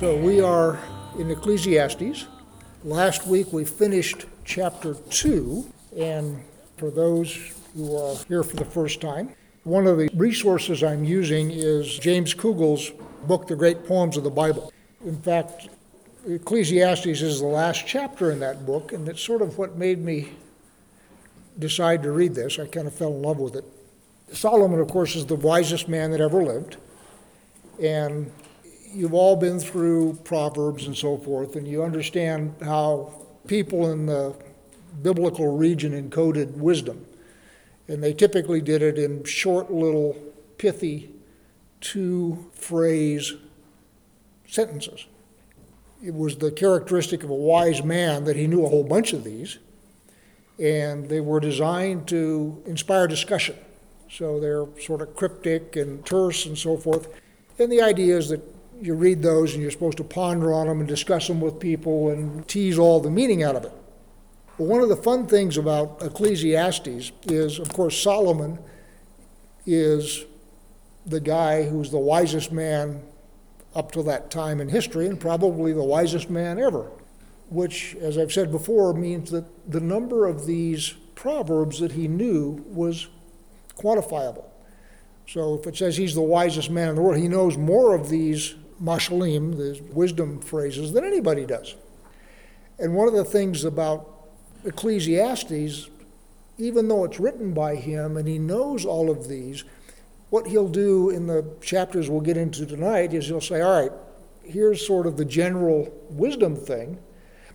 So we are in Ecclesiastes. Last week we finished chapter 2, and for those who are here for the first time, one of the resources I'm using is James Kugel's book, The Great Poems of the Bible. In fact, Ecclesiastes is the last chapter in that book, and it's sort of what made me decide to read this. I kind of fell in love with it. Solomon, of course, is the wisest man that ever lived. And you've all been through Proverbs and so forth, and you understand how people in the biblical region encoded wisdom. And they typically did it in short, little, pithy, two phrase sentences. It was the characteristic of a wise man that he knew a whole bunch of these, and they were designed to inspire discussion. So they're sort of cryptic and terse and so forth. And the idea is that you read those and you're supposed to ponder on them and discuss them with people and tease all the meaning out of it. But one of the fun things about Ecclesiastes is, of course, Solomon is the guy who's the wisest man up to that time in history and probably the wisest man ever, which, as I've said before, means that the number of these proverbs that he knew was quantifiable. So if it says he's the wisest man in the world, he knows more of these mashalim, the wisdom phrases, than anybody does. And one of the things about Ecclesiastes, even though it's written by him and he knows all of these, what he'll do in the chapters we'll get into tonight is he'll say, all right, here's sort of the general wisdom thing.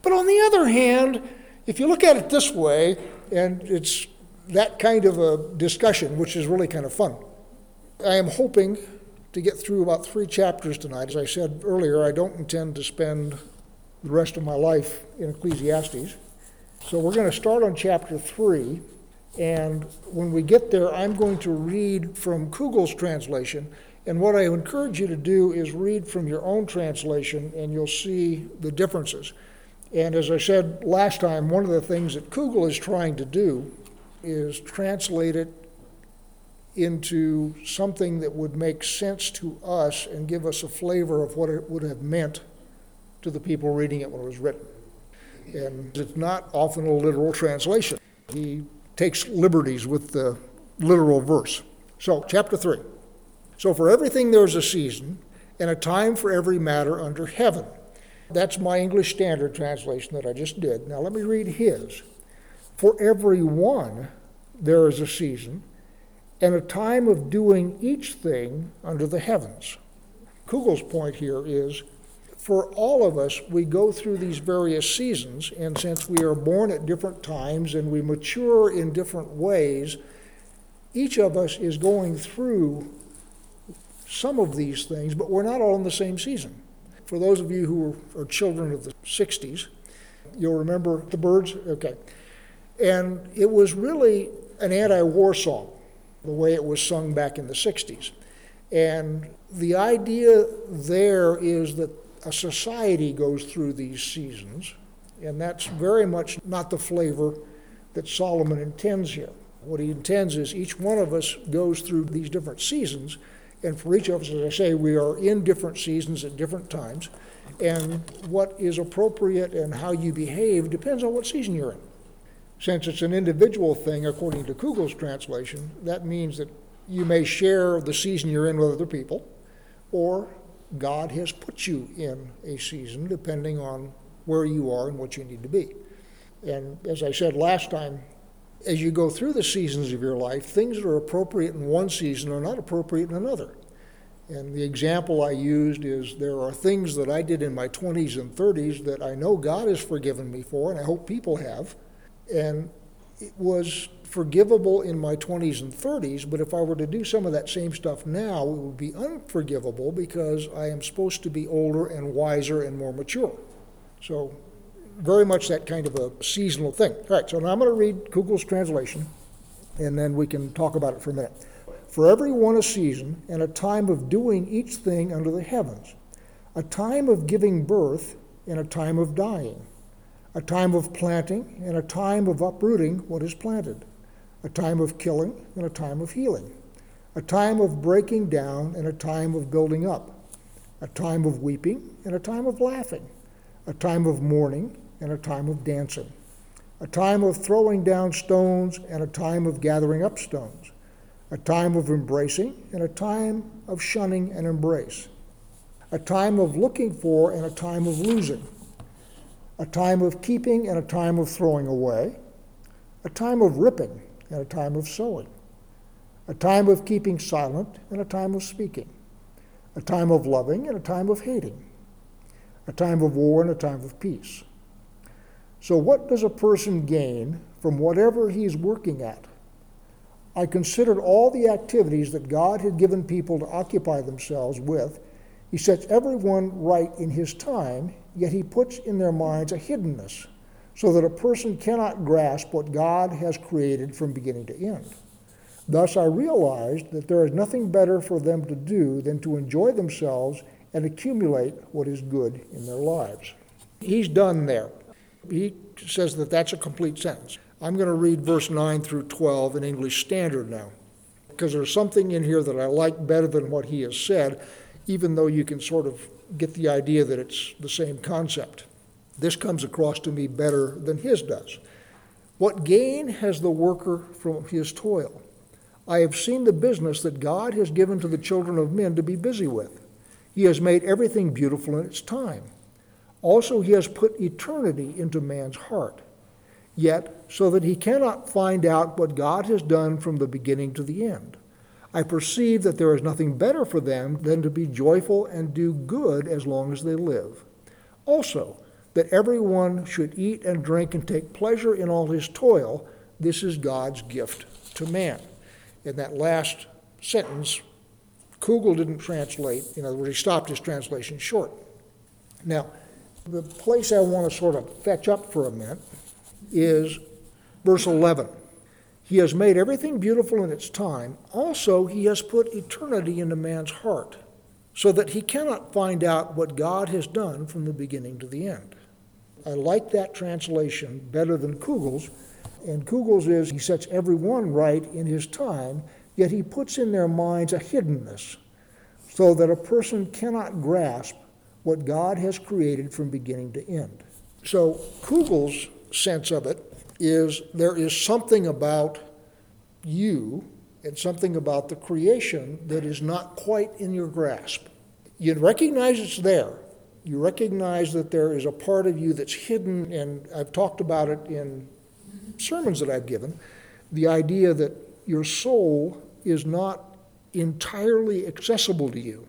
But on the other hand, if you look at it this way, and it's that kind of a discussion, which is really kind of fun. I am hoping to get through about three chapters tonight. As I said earlier, I don't intend to spend the rest of my life in Ecclesiastes. So we're going to start on chapter 3. And when we get there, I'm going to read from Kugel's translation. And what I encourage you to do is read from your own translation, and you'll see the differences. And as I said last time, one of the things that Kugel is trying to do is translate it into something that would make sense to us and give us a flavor of what it would have meant to the people reading it when it was written. And it's not often a literal translation. He takes liberties with the literal verse. So, chapter 3. So, for everything there's a season, and a time for every matter under heaven. That's my English Standard Translation that I just did. Now, let me read his. For every one there is a season and a time of doing each thing under the heavens. Kugel's point here is for all of us, we go through these various seasons, and since we are born at different times and we mature in different ways, each of us is going through some of these things, but we're not all in the same season. For those of you who are children of the 60s, you'll remember the Byrds. Okay. And it was really an anti war song the way it was sung back in the 60s. And the idea there is that a society goes through these seasons, and that's very much not the flavor that Solomon intends here. What he intends is each one of us goes through these different seasons, and for each of us, as I say, we are in different seasons at different times, and what is appropriate and how you behave depends on what season you're in. Since it's an individual thing, according to Kugel's translation, that means that you may share the season you're in with other people, or God has put you in a season depending on where you are and what you need to be. And as I said last time, as you go through the seasons of your life, things that are appropriate in one season are not appropriate in another. And the example I used is there are things that I did in my 20s and 30s that I know God has forgiven me for, and I hope people have, and it was forgivable in my 20s and 30s, but if I were to do some of that same stuff now, it would be unforgivable because I am supposed to be older and wiser and more mature. So, very much that kind of a seasonal thing. All right, so now I'm going to read Kugel's translation, and then we can talk about it for a minute. For every one a season, and a time of doing each thing under the heavens, a time of giving birth, and a time of dying a time of planting and a time of uprooting what is planted, a time of killing and a time of healing, a time of breaking down and a time of building up, a time of weeping and a time of laughing, a time of mourning and a time of dancing, a time of throwing down stones and a time of gathering up stones, a time of embracing and a time of shunning an embrace, a time of looking for and a time of losing, a time of keeping and a time of throwing away, a time of ripping and a time of sowing, a time of keeping silent and a time of speaking, a time of loving and a time of hating, a time of war and a time of peace. So, what does a person gain from whatever he's working at? I considered all the activities that God had given people to occupy themselves with. He sets everyone right in his time, yet he puts in their minds a hiddenness, so that a person cannot grasp what God has created from beginning to end. Thus, I realized that there is nothing better for them to do than to enjoy themselves and accumulate what is good in their lives. He's done there. He says that that's a complete sentence. I'm going to read verse 9 through 12 in English Standard now, because there's something in here that I like better than what he has said, even though you can sort of get the idea that it's the same concept. This comes across to me better than his does. What gain has the worker from his toil? I have seen the business that God has given to the children of men to be busy with. He has made everything beautiful in its time. Also, He has put eternity into man's heart. Yet, so that he cannot find out what God has done from the beginning to the end. I perceive that there is nothing better for them than to be joyful and do good as long as they live. Also, that everyone should eat and drink and take pleasure in all his toil. This is God's gift to man. In that last sentence, Kugel didn't translate, in other words, he stopped his translation short. Now, the place I want to sort of fetch up for a minute is verse 11. He has made everything beautiful in its time. Also, he has put eternity into man's heart, so that he cannot find out what God has done from the beginning to the end. I like that translation better than Kugel's. And Kugel's is he sets everyone right in his time, yet he puts in their minds a hiddenness, so that a person cannot grasp what God has created from beginning to end. So Kugel's sense of it is there is something about you and something about the creation that is not quite in your grasp. You recognize it's there. You recognize that there is a part of you that's hidden, and I've talked about it in sermons that I've given. The idea that your soul is not entirely accessible to you.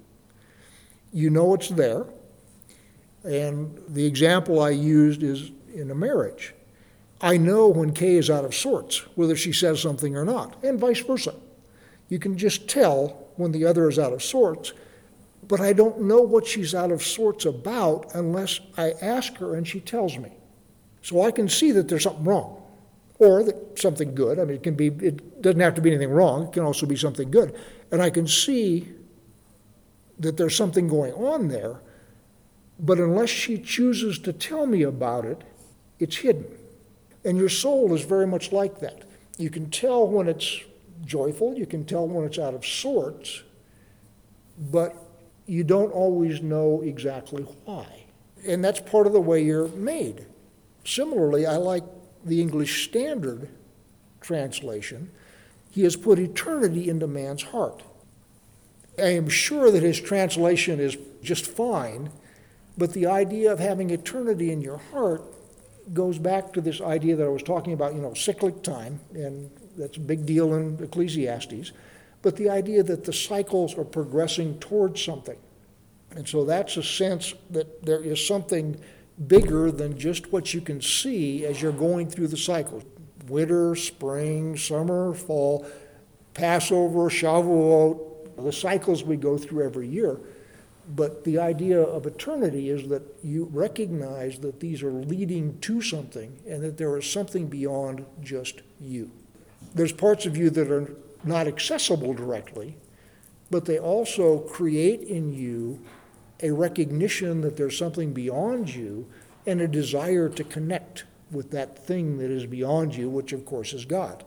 You know it's there. And the example I used is in a marriage. I know when Kay is out of sorts, whether she says something or not, and vice versa. You can just tell when the other is out of sorts, but I don't know what she's out of sorts about unless I ask her and she tells me. So I can see that there's something wrong or that something good. I mean, it can be, it doesn't have to be anything wrong, it can also be something good. And I can see that there's something going on there, but unless she chooses to tell me about it, it's hidden. And your soul is very much like that. You can tell when it's joyful, you can tell when it's out of sorts, but you don't always know exactly why. And that's part of the way you're made. Similarly, I like the English Standard translation. He has put eternity into man's heart. I am sure that his translation is just fine, but the idea of having eternity in your heart goes back to this idea that I was talking about, you know, cyclic time, and that's a big deal in Ecclesiastes, but the idea that the cycles are progressing towards something. And so that's a sense that there is something bigger than just what you can see as you're going through the cycles winter, spring, summer, fall, Passover, Shavuot, the cycles we go through every year. But the idea of eternity is that you recognize that these are leading to something and that there is something beyond just you. There's parts of you that are not accessible directly, but they also create in you a recognition that there's something beyond you and a desire to connect with that thing that is beyond you, which of course is God.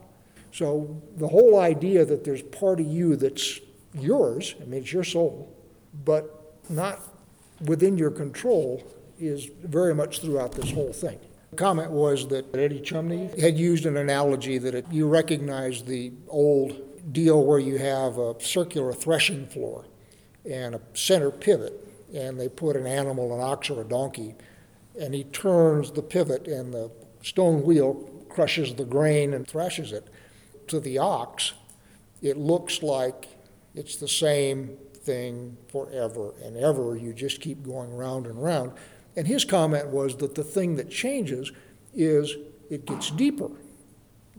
So the whole idea that there's part of you that's yours, I mean, it's your soul, but not within your control is very much throughout this whole thing. The comment was that Eddie Chumney had used an analogy that it, you recognize the old deal where you have a circular threshing floor and a center pivot, and they put an animal, an ox or a donkey, and he turns the pivot, and the stone wheel crushes the grain and thrashes it. To the ox, it looks like it's the same thing forever and ever. You just keep going round and round. And his comment was that the thing that changes is it gets deeper,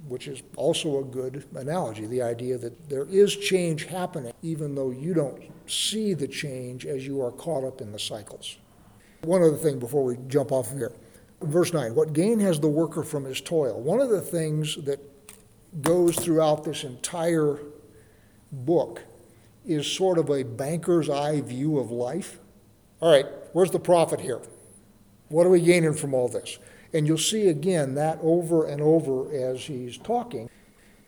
which is also a good analogy. The idea that there is change happening, even though you don't see the change as you are caught up in the cycles. One other thing before we jump off of here. Verse 9 What gain has the worker from his toil? One of the things that goes throughout this entire book is sort of a banker's eye view of life. All right, where's the profit here? What are we gaining from all this? And you'll see again that over and over as he's talking.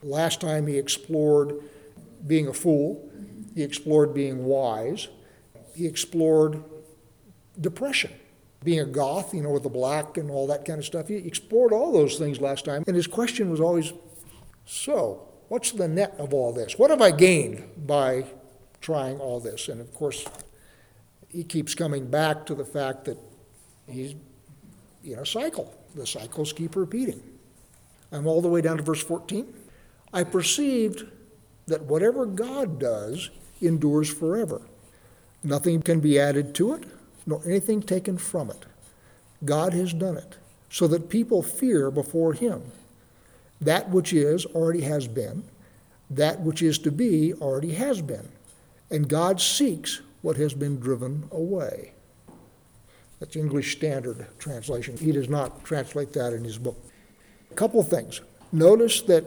Last time he explored being a fool, he explored being wise, he explored depression, being a goth, you know, with the black and all that kind of stuff. He explored all those things last time. And his question was always so, what's the net of all this? What have I gained by trying all this? And of course, he keeps coming back to the fact that he's in a cycle. The cycles keep repeating. I'm all the way down to verse 14. I perceived that whatever God does endures forever. Nothing can be added to it, nor anything taken from it. God has done it, so that people fear before him. That which is already has been, that which is to be already has been, and God seeks what has been driven away. That's English Standard Translation. He does not translate that in his book. A couple things. Notice that,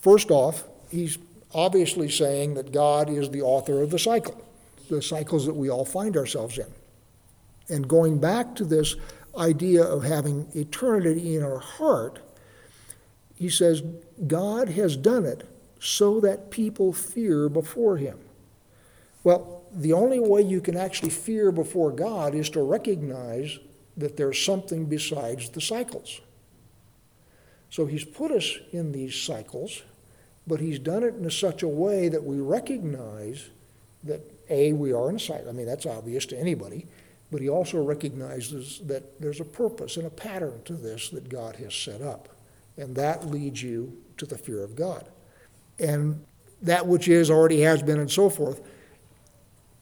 first off, he's obviously saying that God is the author of the cycle, the cycles that we all find ourselves in. And going back to this idea of having eternity in our heart, he says, God has done it so that people fear before him. Well, the only way you can actually fear before God is to recognize that there's something besides the cycles. So he's put us in these cycles, but he's done it in such a way that we recognize that, A, we are in a cycle. I mean, that's obvious to anybody. But he also recognizes that there's a purpose and a pattern to this that God has set up. And that leads you to the fear of God. And that which is already has been and so forth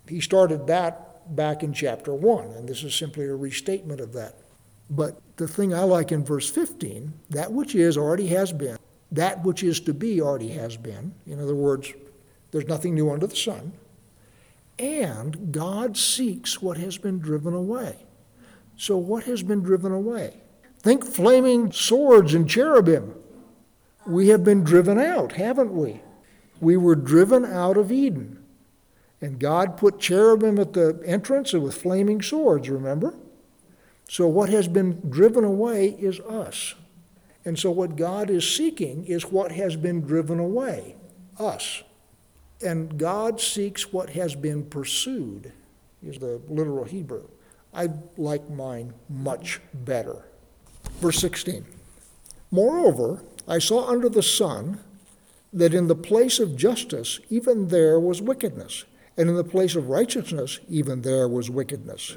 he started that back in chapter 1, and this is simply a restatement of that. But the thing I like in verse 15, that which is already has been, that which is to be already has been. In other words, there's nothing new under the sun. And God seeks what has been driven away. So, what has been driven away? Think flaming swords and cherubim. We have been driven out, haven't we? We were driven out of Eden. And God put cherubim at the entrance with flaming swords, remember? So what has been driven away is us. And so what God is seeking is what has been driven away, us. And God seeks what has been pursued, is the literal Hebrew. I like mine much better. Verse 16 Moreover, I saw under the sun that in the place of justice, even there was wickedness and in the place of righteousness, even there was wickedness.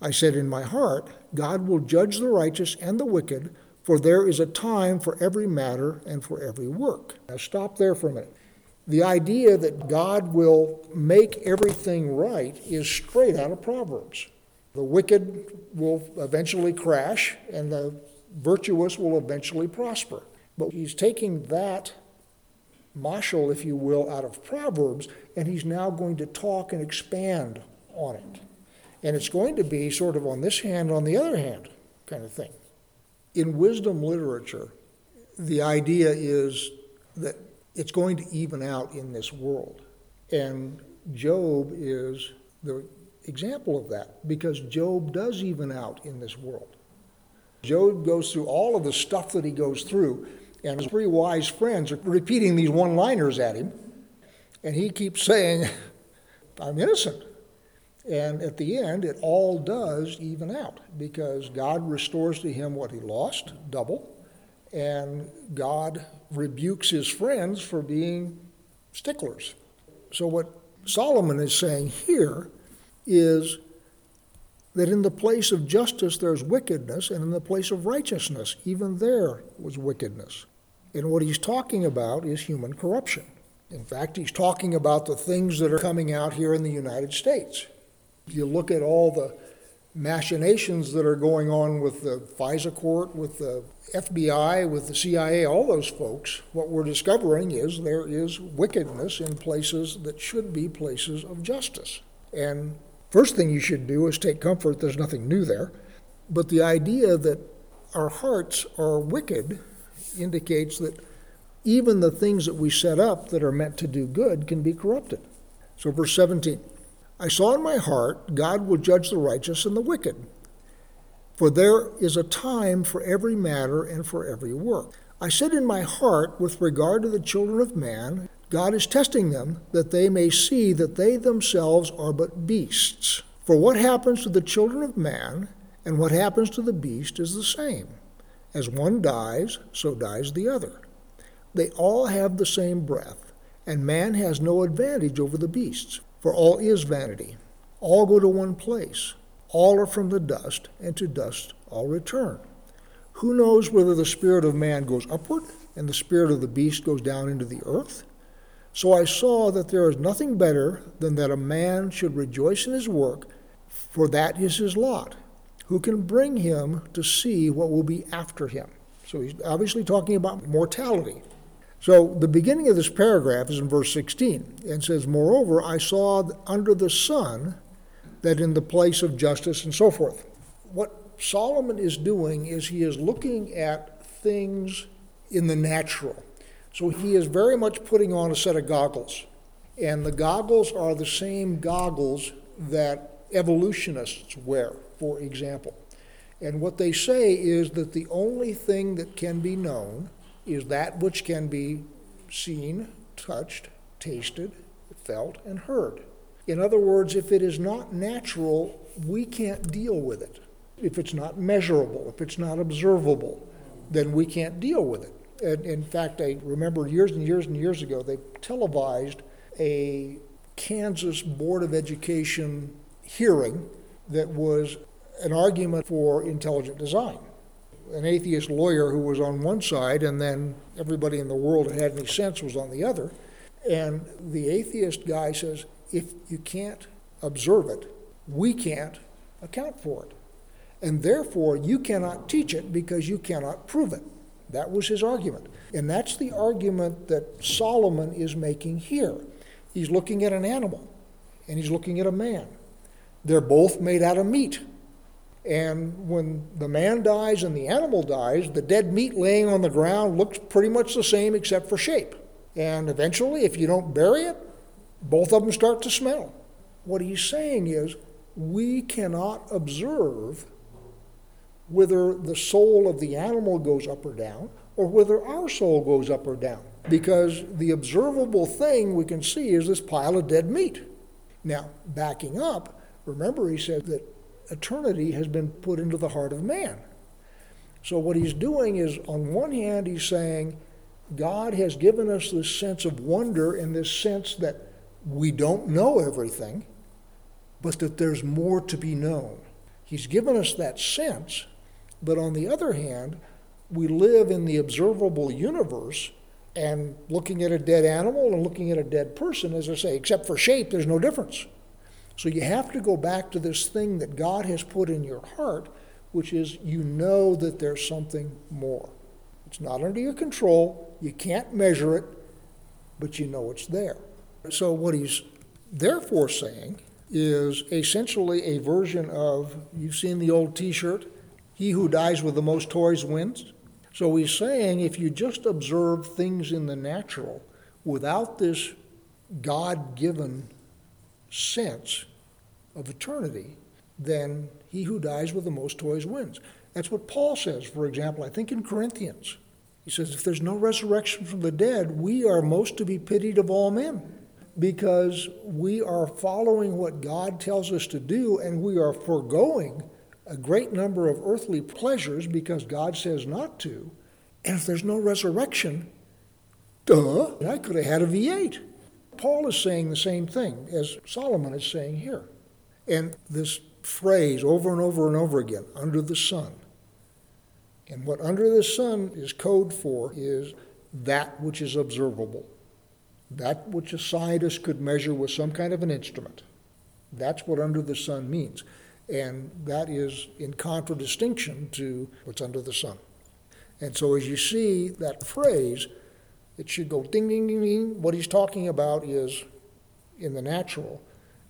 I said in my heart, God will judge the righteous and the wicked, for there is a time for every matter and for every work. Now, stop there for a minute. The idea that God will make everything right is straight out of Proverbs. The wicked will eventually crash, and the virtuous will eventually prosper. But he's taking that mashal, if you will, out of Proverbs, and he's now going to talk and expand on it. And it's going to be sort of on this hand, on the other hand kind of thing. In wisdom literature, the idea is that it's going to even out in this world. And Job is the example of that because Job does even out in this world. Job goes through all of the stuff that he goes through, and his three wise friends are repeating these one liners at him. And he keeps saying, I'm innocent. And at the end, it all does even out because God restores to him what he lost, double, and God rebukes his friends for being sticklers. So, what Solomon is saying here is that in the place of justice there's wickedness, and in the place of righteousness, even there was wickedness. And what he's talking about is human corruption. In fact, he's talking about the things that are coming out here in the United States. You look at all the machinations that are going on with the FISA court, with the FBI, with the CIA, all those folks, what we're discovering is there is wickedness in places that should be places of justice. And first thing you should do is take comfort, there's nothing new there. But the idea that our hearts are wicked indicates that even the things that we set up that are meant to do good can be corrupted. So, verse 17 I saw in my heart, God will judge the righteous and the wicked. For there is a time for every matter and for every work. I said in my heart, with regard to the children of man, God is testing them, that they may see that they themselves are but beasts. For what happens to the children of man and what happens to the beast is the same. As one dies, so dies the other. They all have the same breath, and man has no advantage over the beasts for all is vanity. All go to one place. All are from the dust, and to dust all return. Who knows whether the spirit of man goes upward and the spirit of the beast goes down into the earth? So I saw that there is nothing better than that a man should rejoice in his work, for that is his lot. Who can bring him to see what will be after him? So he's obviously talking about mortality. So the beginning of this paragraph is in verse 16 and says, Moreover, I saw under the sun that in the place of justice and so forth. What Solomon is doing is he is looking at things in the natural. So he is very much putting on a set of goggles. And the goggles are the same goggles that evolutionists wear, for example. And what they say is that the only thing that can be known is that which can be seen, touched, tasted, felt, and heard. In other words, if it is not natural, we can't deal with it. If it's not measurable, if it's not observable, then we can't deal with it. And in fact, I remember years and years and years ago, they televised a Kansas Board of Education hearing that was an argument for intelligent design an atheist lawyer who was on one side, and then everybody in the world that had any sense was on the other. And the atheist guy says, if you can't observe it, we can't account for it. And therefore, you cannot teach it because you cannot prove it. That was his argument. And that's the argument that Solomon is making here. He's looking at an animal and he's looking at a man. They're both made out of meat. And when the man dies and the animal dies, the dead meat laying on the ground looks pretty much the same except for shape. And eventually, if you don't bury it, both of them start to smell. What he's saying is, we cannot observe whether the soul of the animal goes up or down, or whether our soul goes up or down. Because the observable thing we can see is this pile of dead meat. Now, backing up, remember he said that eternity has been put into the heart of man. So, what he's doing is, on one hand, he's saying, God has given us this sense of wonder in this sense that we don't know everything, but that there's more to be known. He's given us that sense, but on the other hand, we live in the observable universe, and looking at a dead animal and looking at a dead person, as I say, except for shape, there's no difference. So you have to go back to this thing that God has put in your heart, which is you know that there's something more. It's not under your control, you can't measure it, but you know it's there. So what he's therefore saying is essentially a version of you've seen the old t shirt, he who dies with the most toys wins. So he's saying if you just observe things in the natural without this God given sense of eternity, then he who dies with the most toys wins. That's what Paul says, for example, I think in Corinthians. He says, if there's no resurrection from the dead, we are most to be pitied of all men. because we are following what God tells us to do and we are foregoing a great number of earthly pleasures because God says not to. And if there's no resurrection, duh, I could have had a V8. Paul is saying the same thing as Solomon is saying here. And this phrase over and over and over again under the sun. And what under the sun is code for is that which is observable, that which a scientist could measure with some kind of an instrument. That's what under the sun means. And that is in contradistinction to what's under the sun. And so as you see that phrase, it should go ding, ding, ding, ding. What he's talking about is in the natural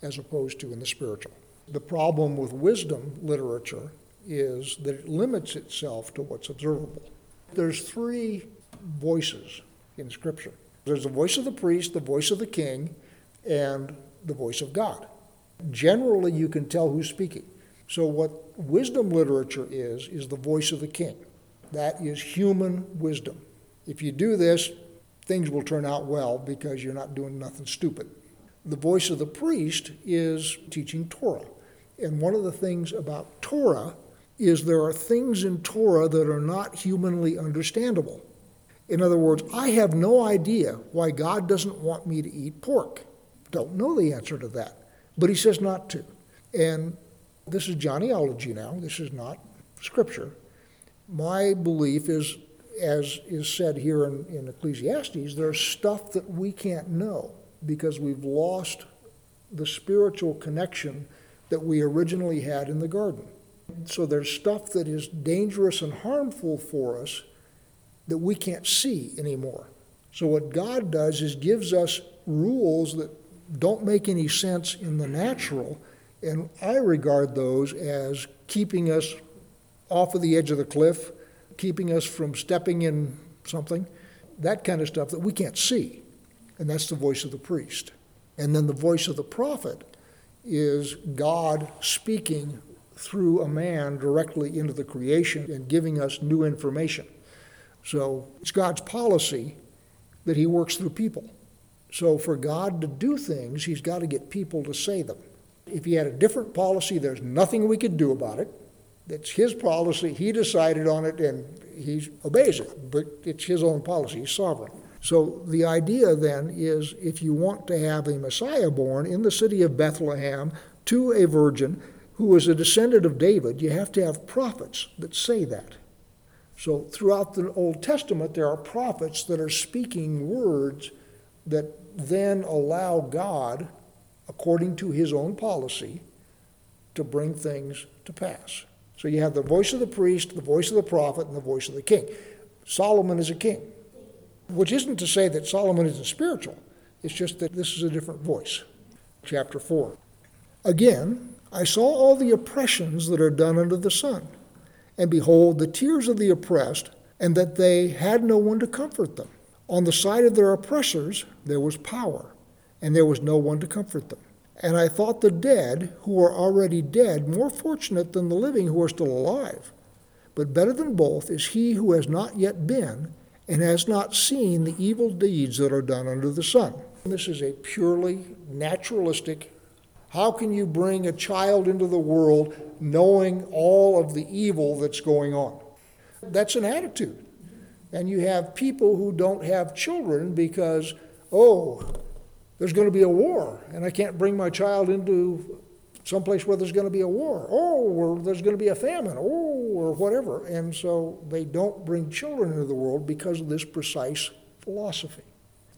as opposed to in the spiritual. The problem with wisdom literature is that it limits itself to what's observable. There's three voices in Scripture there's the voice of the priest, the voice of the king, and the voice of God. Generally, you can tell who's speaking. So, what wisdom literature is, is the voice of the king. That is human wisdom. If you do this, things will turn out well because you're not doing nothing stupid. The voice of the priest is teaching Torah. And one of the things about Torah is there are things in Torah that are not humanly understandable. In other words, I have no idea why God doesn't want me to eat pork. Don't know the answer to that. But he says not to. And this is Johnnyology now, this is not scripture. My belief is, as is said here in, in Ecclesiastes, there's stuff that we can't know because we've lost the spiritual connection that we originally had in the garden. So there's stuff that is dangerous and harmful for us that we can't see anymore. So what God does is gives us rules that don't make any sense in the natural, and I regard those as keeping us off of the edge of the cliff, keeping us from stepping in something, that kind of stuff that we can't see. And that's the voice of the priest. And then the voice of the prophet is God speaking through a man directly into the creation and giving us new information. So it's God's policy that He works through people. So for God to do things, He's got to get people to say them. If He had a different policy, there's nothing we could do about it. It's His policy. He decided on it and He obeys it. But it's His own policy. He's sovereign. So the idea then is if you want to have a Messiah born in the city of Bethlehem to a virgin who is a descendant of David, you have to have prophets that say that. So throughout the Old Testament, there are prophets that are speaking words that then allow God, according to his own policy, to bring things to pass. So you have the voice of the priest, the voice of the prophet, and the voice of the king. Solomon is a king, which isn't to say that Solomon isn't spiritual, it's just that this is a different voice. Chapter 4. Again, I saw all the oppressions that are done under the sun, and behold, the tears of the oppressed, and that they had no one to comfort them. On the side of their oppressors there was power, and there was no one to comfort them. And I thought the dead, who are already dead, more fortunate than the living who are still alive. But better than both is he who has not yet been and has not seen the evil deeds that are done under the sun. This is a purely naturalistic. How can you bring a child into the world knowing all of the evil that's going on? That's an attitude. And you have people who don't have children because, oh, there's going to be a war, and I can't bring my child into someplace where there's going to be a war, oh, or there's going to be a famine, oh, or whatever. And so they don't bring children into the world because of this precise philosophy.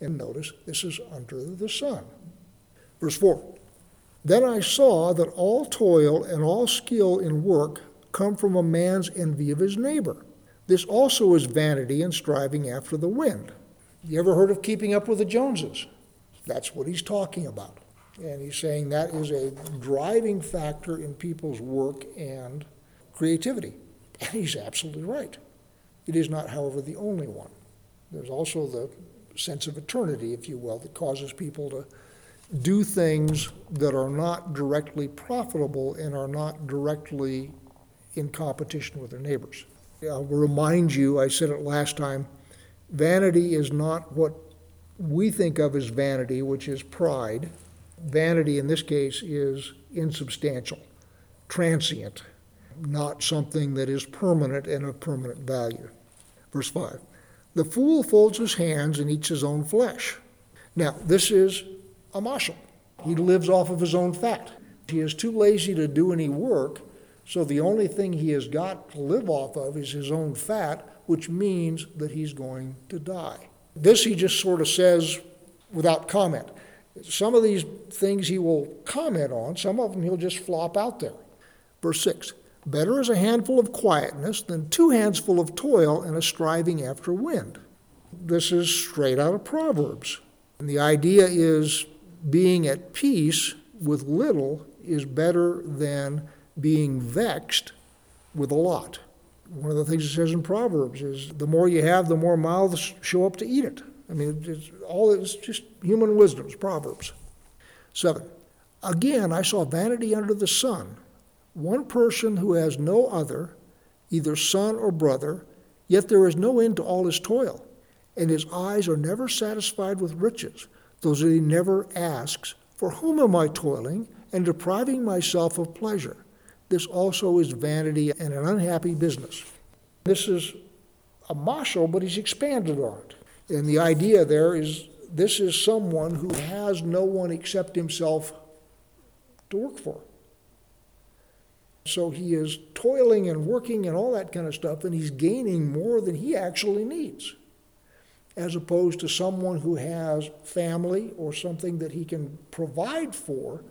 And notice this is under the sun. Verse 4 Then I saw that all toil and all skill in work come from a man's envy of his neighbor. This also is vanity and striving after the wind. You ever heard of keeping up with the Joneses? That's what he's talking about. And he's saying that is a driving factor in people's work and creativity. And he's absolutely right. It is not, however, the only one. There's also the sense of eternity, if you will, that causes people to do things that are not directly profitable and are not directly in competition with their neighbors. I'll remind you, I said it last time, vanity is not what we think of as vanity, which is pride. Vanity in this case is insubstantial, transient, not something that is permanent and of permanent value. Verse 5 The fool folds his hands and eats his own flesh. Now, this is a mashal. He lives off of his own fat. He is too lazy to do any work, so the only thing he has got to live off of is his own fat, which means that he's going to die. This he just sort of says without comment. Some of these things he will comment on, some of them he'll just flop out there. Verse 6 Better is a handful of quietness than two hands full of toil and a striving after wind. This is straight out of Proverbs. And the idea is being at peace with little is better than being vexed with a lot. One of the things it says in Proverbs is the more you have, the more mouths show up to eat it. I mean, it's all it's just human wisdoms, Proverbs. Seven. Again, I saw vanity under the sun one person who has no other, either son or brother, yet there is no end to all his toil, and his eyes are never satisfied with riches, though he never asks, For whom am I toiling and depriving myself of pleasure? This also is vanity and an unhappy business. This is a mashal, but he's expanded on it. And the idea there is this is someone who has no one except himself to work for. So he is toiling and working and all that kind of stuff, and he's gaining more than he actually needs, as opposed to someone who has family or something that he can provide for,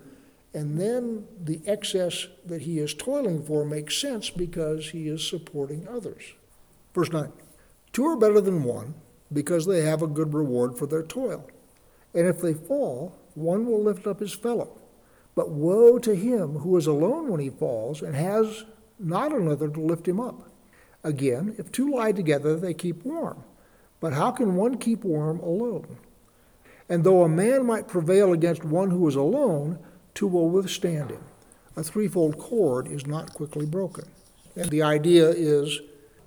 and then the excess that he is toiling for makes sense because he is supporting others. Verse 9 Two are better than one because they have a good reward for their toil. And if they fall, one will lift up his fellow. But woe to him who is alone when he falls and has not another to lift him up. Again, if two lie together, they keep warm. But how can one keep warm alone? And though a man might prevail against one who is alone, two will withstand him. A threefold cord is not quickly broken. And the idea is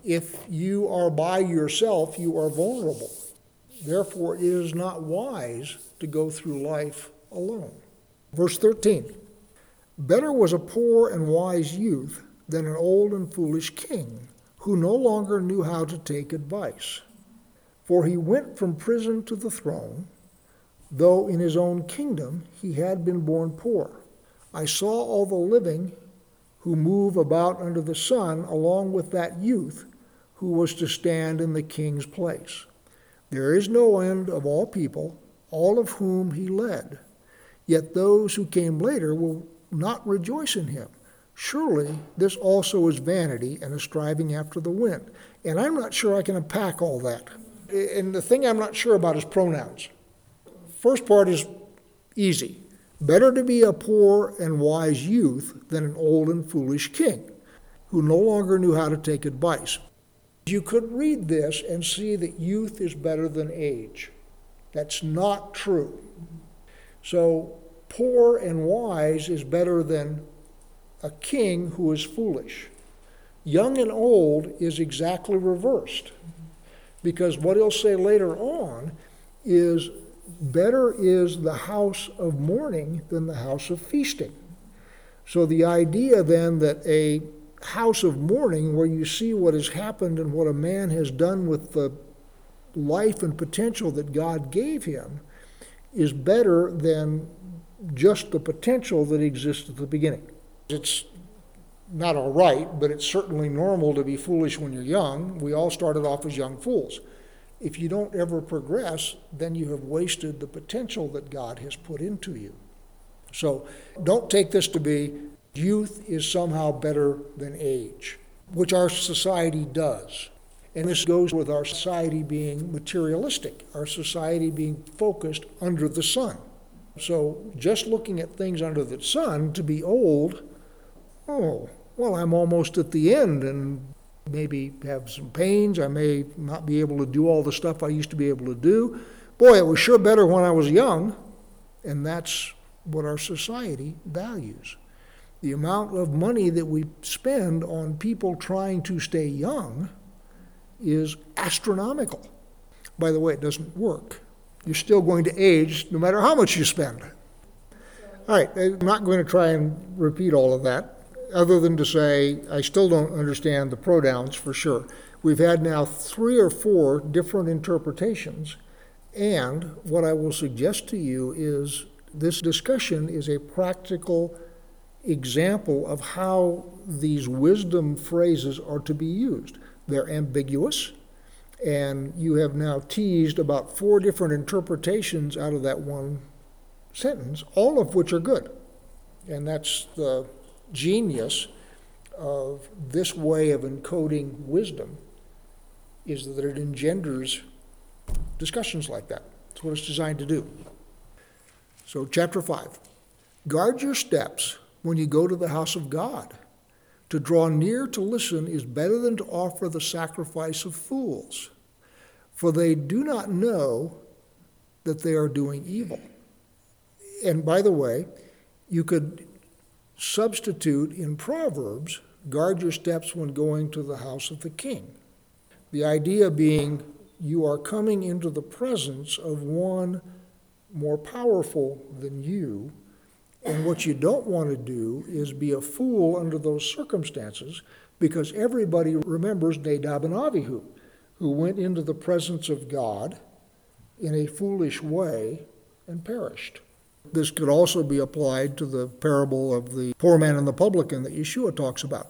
if you are by yourself, you are vulnerable. Therefore, it is not wise to go through life alone. Verse 13 Better was a poor and wise youth than an old and foolish king, who no longer knew how to take advice. For he went from prison to the throne, though in his own kingdom he had been born poor. I saw all the living who move about under the sun, along with that youth who was to stand in the king's place. There is no end of all people, all of whom he led. Yet those who came later will not rejoice in him. Surely this also is vanity and a striving after the wind. And I'm not sure I can unpack all that. And the thing I'm not sure about is pronouns. First part is easy. Better to be a poor and wise youth than an old and foolish king who no longer knew how to take advice. You could read this and see that youth is better than age. That's not true. So, poor and wise is better than a king who is foolish. Young and old is exactly reversed. Because what he'll say later on is better is the house of mourning than the house of feasting. So the idea then that a house of mourning, where you see what has happened and what a man has done with the life and potential that God gave him, is better than just the potential that exists at the beginning. It's not all right, but it's certainly normal to be foolish when you're young. We all started off as young fools. If you don't ever progress, then you have wasted the potential that God has put into you. So don't take this to be youth is somehow better than age, which our society does. And this goes with our society being materialistic, our society being focused under the sun. So just looking at things under the sun to be old, oh, well, I'm almost at the end and maybe have some pains. I may not be able to do all the stuff I used to be able to do. Boy, it was sure better when I was young. And that's what our society values. The amount of money that we spend on people trying to stay young is astronomical. By the way, it doesn't work. you're still going to age no matter how much you spend. All right, I'm not going to try and repeat all of that, other than to say I still don't understand the pronouns for sure. We've had now three or four different interpretations, and what I will suggest to you is this discussion is a practical example of how these wisdom phrases are to be used. They're ambiguous, and you have now teased about four different interpretations out of that one sentence, all of which are good. And that's the genius of this way of encoding wisdom is that it engenders discussions like that. That's what it's designed to do. So, chapter 5 Guard your steps when you go to the house of God. To draw near to listen is better than to offer the sacrifice of fools, for they do not know that they are doing evil. And by the way, you could substitute in Proverbs, guard your steps when going to the house of the king. The idea being you are coming into the presence of one more powerful than you, and what you don't want to do is be a fool under those circumstances because everybody remembers Nadab and Abihu, who went into the presence of God in a foolish way and perished. This could also be applied to the parable of the poor man and the publican that Yeshua talks about.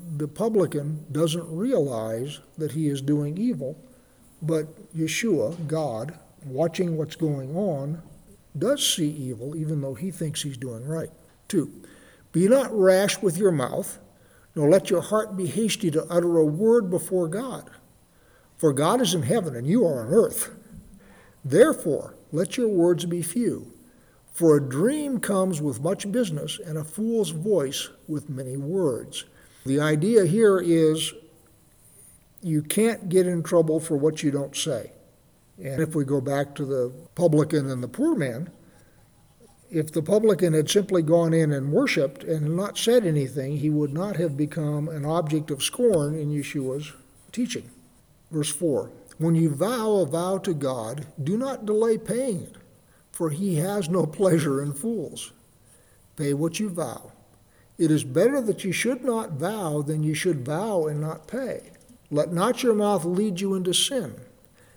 The publican doesn't realize that he is doing evil, but Yeshua, God, watching what's going on, does see evil even though he thinks he's doing right. Two, be not rash with your mouth, nor let your heart be hasty to utter a word before God. For God is in heaven and you are on earth. Therefore, let your words be few. For a dream comes with much business, and a fool's voice with many words. The idea here is you can't get in trouble for what you don't say. And if we go back to the publican and the poor man, if the publican had simply gone in and worshiped and not said anything, he would not have become an object of scorn in Yeshua's teaching. Verse 4 When you vow a vow to God, do not delay paying it for he has no pleasure in fools. Pay what you vow. It is better that you should not vow than you should vow and not pay. Let not your mouth lead you into sin,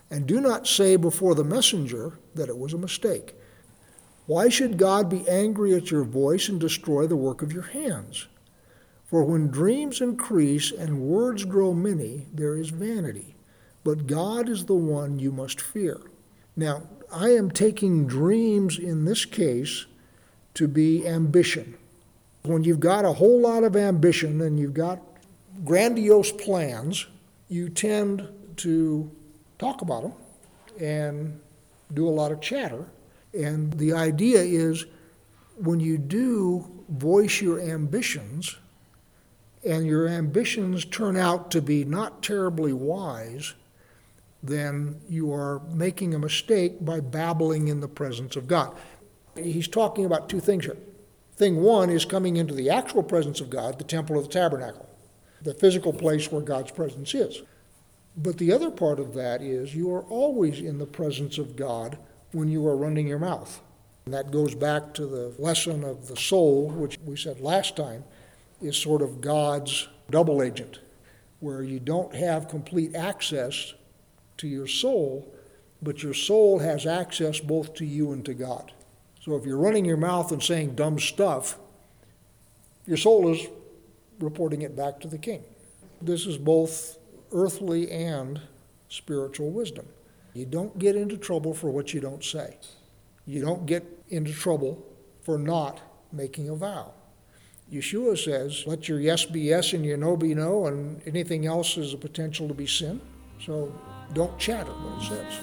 and do not say before the messenger that it was a mistake. Why should God be angry at your voice and destroy the work of your hands? For when dreams increase and words grow many, there is vanity. But God is the one you must fear. Now, I am taking dreams in this case to be ambition. When you've got a whole lot of ambition and you've got grandiose plans, you tend to talk about them and do a lot of chatter. And the idea is when you do voice your ambitions, and your ambitions turn out to be not terribly wise, then you are making a mistake by babbling in the presence of God. He's talking about two things here. Thing one is coming into the actual presence of God, the temple of the tabernacle, the physical place where God's presence is. But the other part of that is you are always in the presence of God when you are running your mouth. And that goes back to the lesson of the soul, which we said last time is sort of God's double agent, where you don't have complete access to your soul, but your soul has access both to you and to God. So if you're running your mouth and saying dumb stuff, your soul is reporting it back to the king. This is both earthly and spiritual wisdom. You don't get into trouble for what you don't say. You don't get into trouble for not making a vow. Yeshua says, let your yes be yes and your no be no, and anything else is a potential to be sin. So don't chatter what it says.